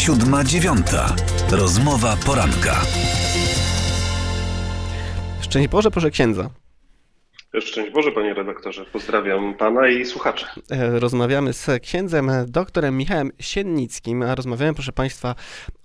Siódma dziewiąta. Rozmowa poranka. Szczęść Boże, proszę księdza. Szczęść Boże, panie redaktorze. Pozdrawiam pana i słuchaczy. E, rozmawiamy z księdzem doktorem Michałem Siennickim. Rozmawiamy, proszę państwa,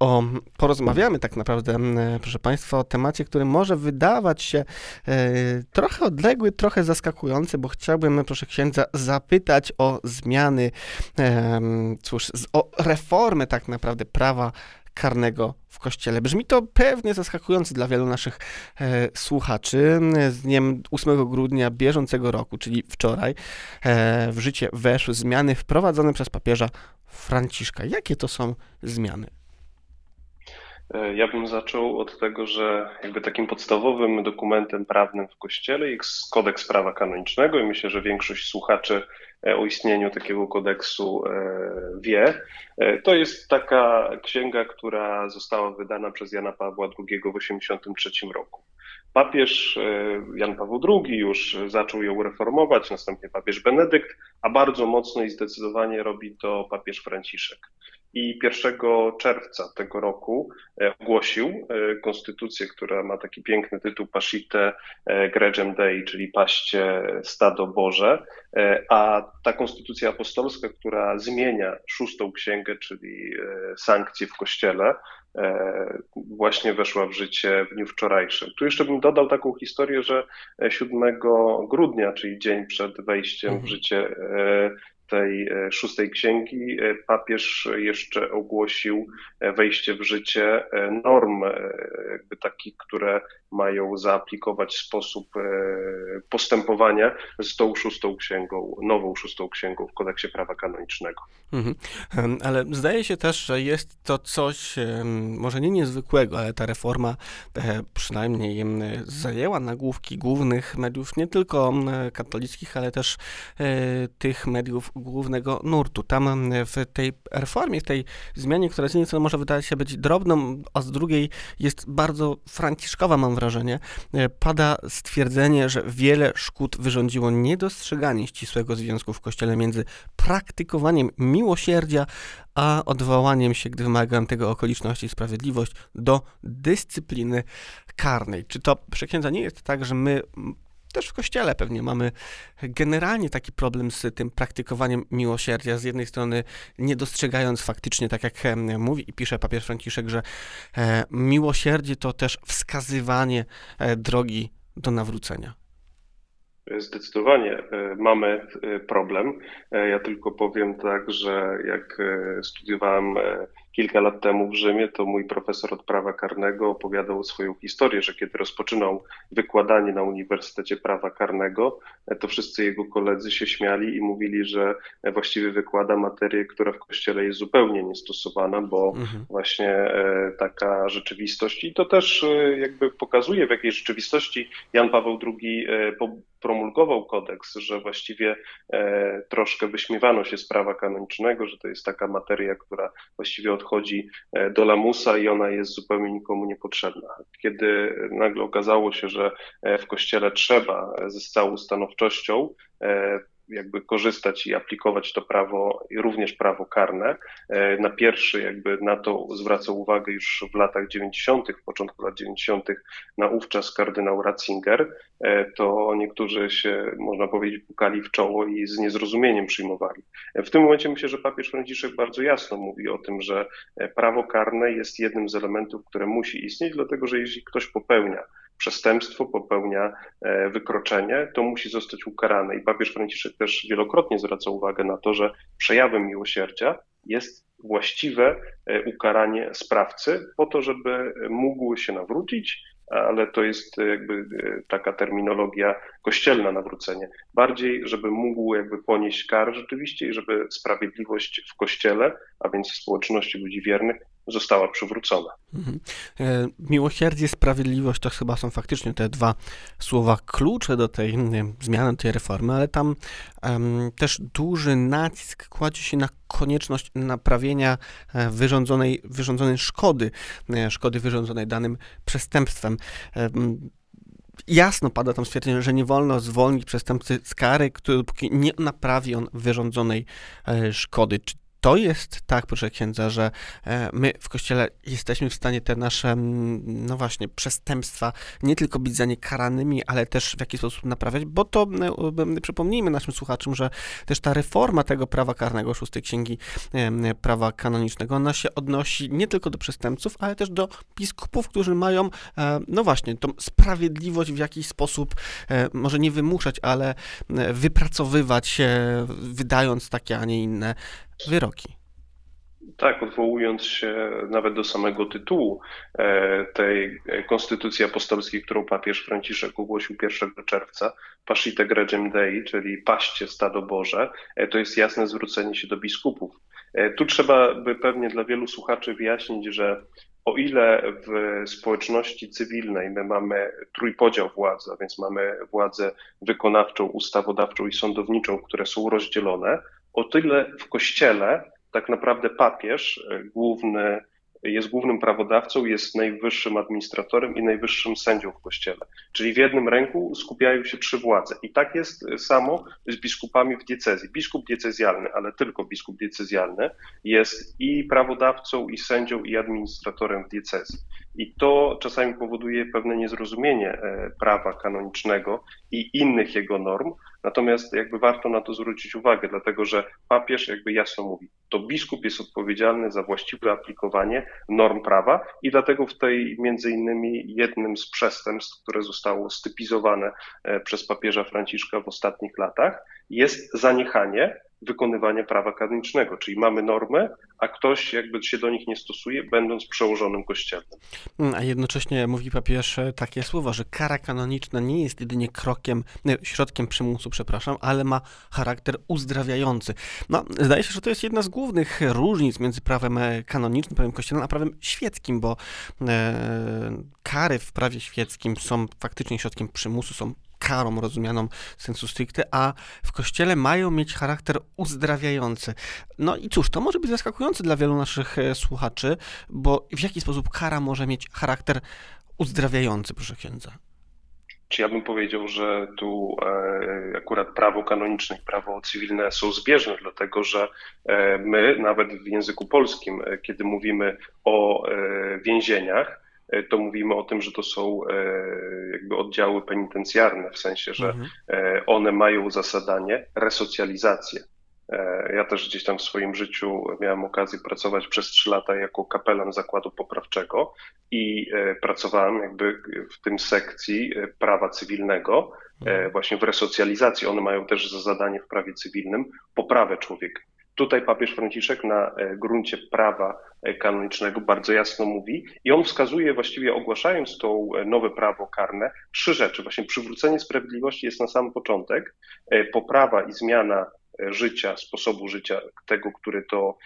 o, porozmawiamy tak naprawdę, proszę państwa, o temacie, który może wydawać się e, trochę odległy, trochę zaskakujący, bo chciałbym, proszę księdza, zapytać o zmiany, e, cóż, o reformę tak naprawdę prawa karnego w kościele. Brzmi to pewnie zaskakująco dla wielu naszych e, słuchaczy. Z dniem 8 grudnia bieżącego roku, czyli wczoraj, e, w życie weszły zmiany wprowadzone przez papieża Franciszka. Jakie to są zmiany? E, ja bym zaczął od tego, że jakby takim podstawowym dokumentem prawnym w Kościele jest kodeks prawa kanonicznego i myślę, że większość słuchaczy e, o istnieniu takiego kodeksu e, wie. To jest taka księga, która została wydana przez Jana Pawła II w 1983 roku. Papież Jan Paweł II już zaczął ją reformować, następnie papież Benedykt, a bardzo mocno i zdecydowanie robi to papież Franciszek i 1 czerwca tego roku e, ogłosił e, konstytucję, która ma taki piękny tytuł Pashite e, Gregem Dei, czyli paście stado Boże, a ta konstytucja apostolska, która zmienia szóstą księgę, czyli sankcje w kościele, właśnie weszła w życie w dniu wczorajszym. Tu jeszcze bym dodał taką historię, że 7 grudnia, czyli dzień przed wejściem w mhm. życie tej e, szóstej księgi e, papież jeszcze ogłosił e, wejście w życie norm, jakby takich, które mają zaaplikować sposób postępowania z tą szóstą księgą, nową szóstą księgą w kodeksie prawa kanonicznego. Mhm. Ale zdaje się też, że jest to coś może nie niezwykłego, ale ta reforma przynajmniej zajęła nagłówki głównych mediów, nie tylko katolickich, ale też tych mediów głównego nurtu. Tam w tej reformie, w tej zmianie, która z jednej strony może wydawać się być drobną, a z drugiej jest bardzo franciszkowa, mam wrażenie, e, pada stwierdzenie, że wiele szkód wyrządziło niedostrzeganie ścisłego związku w Kościele między praktykowaniem miłosierdzia, a odwołaniem się, gdy wymagają tego okoliczności i sprawiedliwość, do dyscypliny karnej. Czy to, przeksiędza, nie jest tak, że my też w kościele pewnie mamy generalnie taki problem z tym praktykowaniem miłosierdzia. Z jednej strony nie dostrzegając faktycznie, tak jak mówi i pisze papież Franciszek, że e, miłosierdzie to też wskazywanie e, drogi do nawrócenia. Zdecydowanie e, mamy problem. Ja tylko powiem tak, że jak studiowałem kilka lat temu w Rzymie, to mój profesor od prawa karnego opowiadał swoją historię, że kiedy rozpoczynał wykładanie na Uniwersytecie Prawa Karnego, to wszyscy jego koledzy się śmiali i mówili, że właściwie wykłada materię, która w kościele jest zupełnie niestosowana, bo mhm. właśnie e, taka rzeczywistość i to też e, jakby pokazuje, w jakiej rzeczywistości Jan Paweł II e, promulgował kodeks, że właściwie troszkę wyśmiewano się z prawa kanonicznego, że to jest taka materia, która właściwie od odchodzi e, do lamusa i ona jest zupełnie nikomu niepotrzebna. Kiedy nagle okazało się, że e, w kościele trzeba ze całą stanowczością e, jakby korzystać i aplikować to prawo, również prawo karne. E, na pierwszy jakby na to zwracał uwagę już w latach 90., w początku lat 90. naówczas kardynał Ratzinger, e, to niektórzy się, można powiedzieć, pukali w czoło i z niezrozumieniem przyjmowali. E, w tym momencie myślę, że papież Franciszek bardzo jasno mówi o tym, że prawo karne jest jednym z elementów, które musi istnieć, dlatego że jeśli ktoś popełnia przestępstwo, popełnia e, wykroczenie, to musi zostać ukarane. I papież Franciszek też wielokrotnie zwraca uwagę na to, że przejawem miłosierdzia jest właściwe e, ukaranie sprawcy po to, żeby mógł się nawrócić, ale to jest jakby e, taka terminologia kościelna nawrócenie. Bardziej, żeby mógł jakby ponieść karę rzeczywiście i żeby sprawiedliwość w kościele, a więc w społeczności ludzi wiernych, została przywrócona. Mhm. E, miłosierdzie, sprawiedliwość to chyba są faktycznie te dwa słowa klucze do tej zmiany, tej reformy, ale tam um, też duży nacisk kładzie się na konieczność naprawienia e, wyrządzonej, wyrządzonej szkody, e, szkody wyrządzonej danym przestępstwem. Jasno pada tam stwierdzenie, że nie wolno zwolnić przestępcy z kary, który, dopóki nie naprawi on wyrządzonej szkody. Czy to jest tak, proszę księdza, że my w Kościele jesteśmy w stanie te nasze, no właśnie, przestępstwa nie tylko być za nie karanymi, ale też w jakiś sposób naprawiać, bo to przypomnijmy naszym słuchaczom, że też ta reforma tego prawa karnego, szóstej księgi prawa kanonicznego, ona się odnosi nie tylko do przestępców, ale też do biskupów, którzy mają, no właśnie, tą sprawiedliwość w jakiś sposób, może nie wymuszać, ale wypracowywać, wydając takie, a nie inne wyroki. Tak, odwołując się nawet do samego tytułu e, tej konstytucji apostolskiej, którą papież Franciszek ogłosił 1 czerwca, Pasite Gregem Dei, czyli paście stado Boże, e, to jest jasne zwrócenie się do biskupów. E, tu trzeba by pewnie dla wielu słuchaczy wyjaśnić, że o ile w społeczności cywilnej my mamy trójpodział władzy, a więc mamy władzę wykonawczą, ustawodawczą i sądowniczą, które są rozdzielone, o tyle w Kościele tak naprawdę papież, e, główny, jest głównym prawodawcą, jest najwyższym administratorem i najwyższym sędzią w kościele. Czyli w jednym ręku skupiają się trzy władze. I tak jest samo z biskupami w diecezji. Biskup diecezjalny, ale tylko biskup diecezjalny, jest i prawodawcą, i sędzią, i administratorem w diecezji. I to czasami powoduje pewne niezrozumienie e, prawa kanonicznego i innych jego norm, natomiast jakby warto na to zwrócić uwagę, dlatego że papież jakby jasno mówi, to biskup jest odpowiedzialny za właściwe aplikowanie norm prawa i dlatego w tej między innymi jednym z przestępstw, które zostało stypizowane e, przez papieża Franciszka w ostatnich latach, jest zaniechanie wykonywania prawa kanonicznego, czyli mamy normy, a ktoś jakby się do nich nie stosuje, będąc przełożonym kościelem. Mm, a jednocześnie mówi papież takie słowa, że kara kanoniczna nie jest jedynie krokiem, środkiem przymusu, przepraszam, ale ma charakter uzdrawiający. No, zdaje się, że to jest jedna z głównych różnic między prawem e, kanonicznym, prawem kościelnym, a prawem świeckim, bo e, kary w prawie świeckim są faktycznie środkiem przymusu, są karą rozumianą sensu stricte, a w kościele mają mieć charakter uzdrawiający. No i cóż, to może być zaskakujące dla wielu naszych e, słuchaczy, bo w jaki sposób kara może mieć charakter uzdrawiający, proszę księdza? Czy ja bym powiedział, że tu e, akurat prawo kanoniczne i prawo cywilne są zbieżne, dlatego że e, my, nawet w języku polskim, kiedy mówimy o więzieniach, to mówimy o tym, że to są e, jakby oddziały penitencjarne, w sensie, że mhm. E, one mają zasadanie resocjalizację. Ja też gdzieś tam w swoim życiu miałem okazję pracować przez trzy lata jako kapelan zakładu poprawczego i pracowałem jakby w tym sekcji prawa cywilnego, mhm. właśnie w resocjalizacji. One mają też za zadanie w prawie cywilnym poprawę człowieka. Tutaj papież Franciszek na e, gruncie prawa e, kanonicznego bardzo jasno mówi i on wskazuje, właściwie ogłaszając to e, nowe prawo karne, trzy rzeczy. Właśnie przywrócenie sprawiedliwości jest na sam początek, poprawa i zmiana życia, sposobu życia tego, który to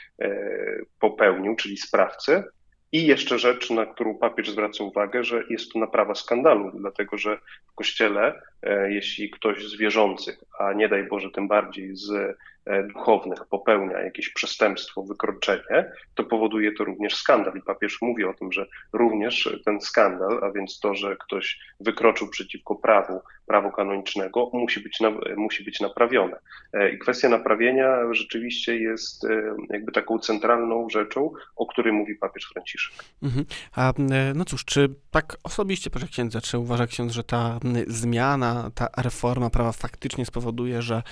popełnił, czyli sprawcy. I jeszcze rzecz, na którą papież zwraca uwagę, że jest to naprawa skandalu, dlatego że w kościele, jeśli ktoś z wierzących, a nie daj Boże tym bardziej z E, duchownych popełnia jakieś przestępstwo, wykroczenie, to powoduje to również skandal. I papież mówi o tym, że również ten skandal, a więc to, że ktoś wykroczył przeciwko prawu, prawu kanonicznego, musi być, musi być naprawione. E, I kwestia naprawienia rzeczywiście jest e, jakby taką centralną rzeczą, o której mówi papież Franciszek. Mhm. A no cóż, czy tak osobiście, proszę księdza, czy uważa ksiądz, że ta zmiana, ta reforma prawa faktycznie spowoduje, że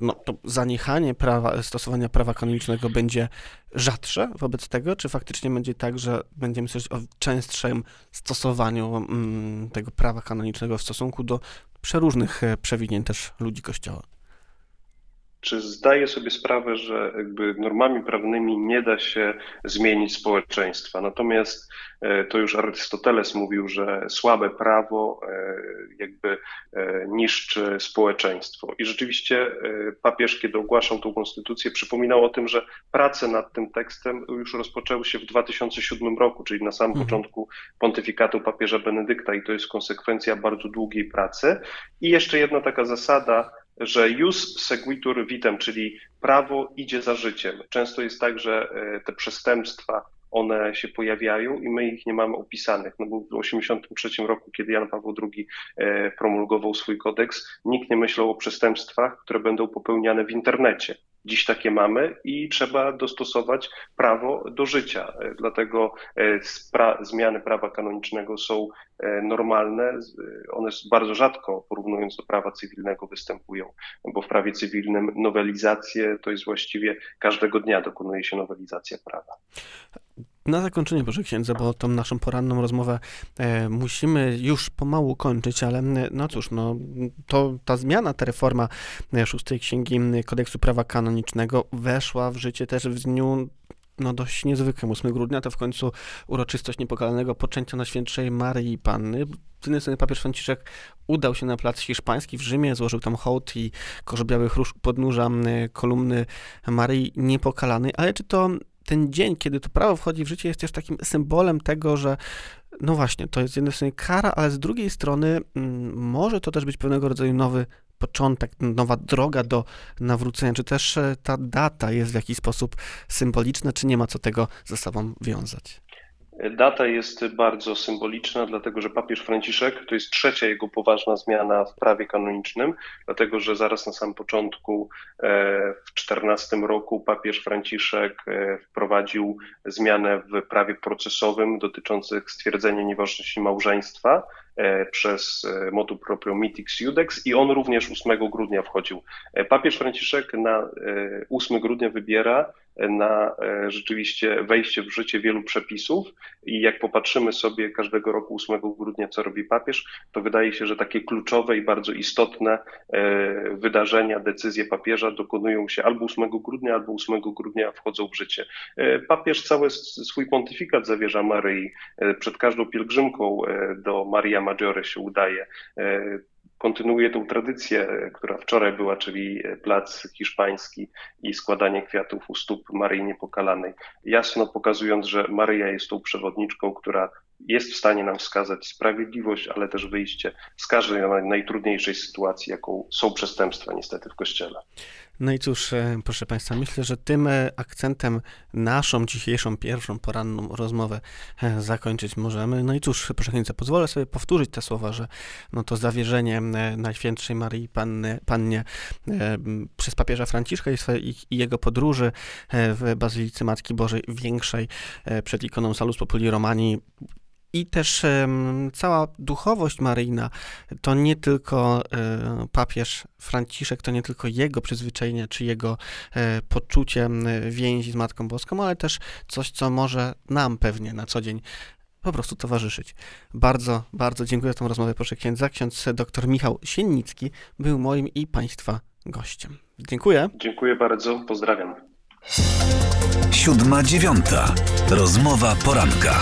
no, to zaniechanie zaniechanie prawa, stosowania prawa kanonicznego będzie rzadsze wobec tego, czy faktycznie będzie tak, że będziemy słyszeć o częstszym stosowaniu mm, tego prawa kanonicznego w stosunku do przeróżnych e, przewinień też ludzi Kościoła? Czy zdaje sobie sprawę, że jakby normami prawnymi nie da się zmienić społeczeństwa. Natomiast e, to już Arystoteles mówił, że słabe prawo e, jakby e, niszczy społeczeństwo. I rzeczywiście papież, kiedy ogłaszał tą konstytucję, przypominał o tym, że prace nad tym tekstem już rozpoczęły się w 2007 roku, czyli na samym mhm. początku pontyfikatu papieża Benedykta i to jest konsekwencja bardzo długiej pracy. I jeszcze jedna taka zasada, że jus seguitur vitem, czyli prawo idzie za życiem. Często jest tak, że e, te przestępstwa, one się pojawiają i my ich nie mamy opisanych. No bo w 1983 roku, kiedy Jan Paweł II e, promulgował swój kodeks, nikt nie myślał o przestępstwach, które będą popełniane w internecie. Dziś takie mamy i trzeba dostosować prawo do życia. Dlatego zmiany prawa kanonicznego są normalne. One bardzo rzadko, porównując do prawa cywilnego, występują, bo w prawie cywilnym nowelizacje to jest właściwie każdego dnia dokonuje się nowelizacja prawa. Na zakończenie, proszę księdza, bo tą naszą poranną rozmowę e, musimy już pomału kończyć, ale no cóż, no, to ta zmiana, ta reforma e, szóstej księgi kodeksu prawa kanonicznego weszła w życie też w dniu no dość niezwykłym, 8 grudnia, to w końcu uroczystość niepokalanego poczęcia na świętszej Maryi Panny. Z jednej strony papież Franciszek udał się na plac hiszpański w Rzymie, złożył tam hołd i kosz białych róż podnóża kolumny Maryi Niepokalanej, ale czy to ten dzień, kiedy to prawo wchodzi w życie, jest też takim symbolem tego, że no właśnie, to jest z jednej strony kara, ale z drugiej strony mm, może to też być pewnego rodzaju nowy początek, nowa droga do nawrócenia. Czy też e, ta data jest w jakiś sposób symboliczna, czy nie ma co tego ze sobą wiązać? Data jest bardzo symboliczna, dlatego że papież Franciszek to jest trzecia jego poważna zmiana w prawie kanonicznym, dlatego że zaraz na samym początku e, w 14 roku papież Franciszek e, wprowadził zmianę w prawie procesowym dotyczących stwierdzenia nieważności małżeństwa przez motu proprio Mitix Judex i on również 8 grudnia wchodził. Papież Franciszek na 8 grudnia wybiera na e, rzeczywiście wejście w życie wielu przepisów i jak popatrzymy sobie każdego roku 8 grudnia, co robi papież, to wydaje się, że takie kluczowe i bardzo istotne e, wydarzenia, decyzje papieża dokonują się albo 8 grudnia, albo 8 grudnia wchodzą w życie. E, papież cały swój pontyfikat zawierza Maryi. Przed każdą pielgrzymką do Maria Maggiore się udaje kontynuuje tą tradycję, która wczoraj była, czyli plac hiszpański i składanie kwiatów u stóp Maryi Niepokalanej, jasno pokazując, że Maryja jest tą przewodniczką, która jest w stanie nam wskazać sprawiedliwość, ale też wyjście z każdej najtrudniejszej sytuacji, jaką są przestępstwa niestety w Kościele. No i cóż, e, proszę Państwa, myślę, że tym e, akcentem naszą dzisiejszą pierwszą poranną rozmowę e, zakończyć możemy. No i cóż, proszę Państwa, pozwolę sobie powtórzyć te słowa, że no to zawierzenie Najświętszej Maryi Panny, Pannie przez papieża Franciszka i, jego podróży w Bazylice Matki Bożej Większej przed ikoną Salus Populi Romani i też cała duchowość maryjna to nie tylko e, papież Franciszek, to nie tylko jego przyzwyczajenie czy jego e, poczucie więzi z Matką Boską, ale też coś, co może nam pewnie na co dzień po prostu towarzyszyć. Bardzo, bardzo dziękuję za tę rozmowę, proszę księdza. Ksiądz dr Michał Siennicki był moim i Państwa gościem. Dziękuję. Dziękuję bardzo, pozdrawiam. Siódma dziewiąta. Rozmowa poranka.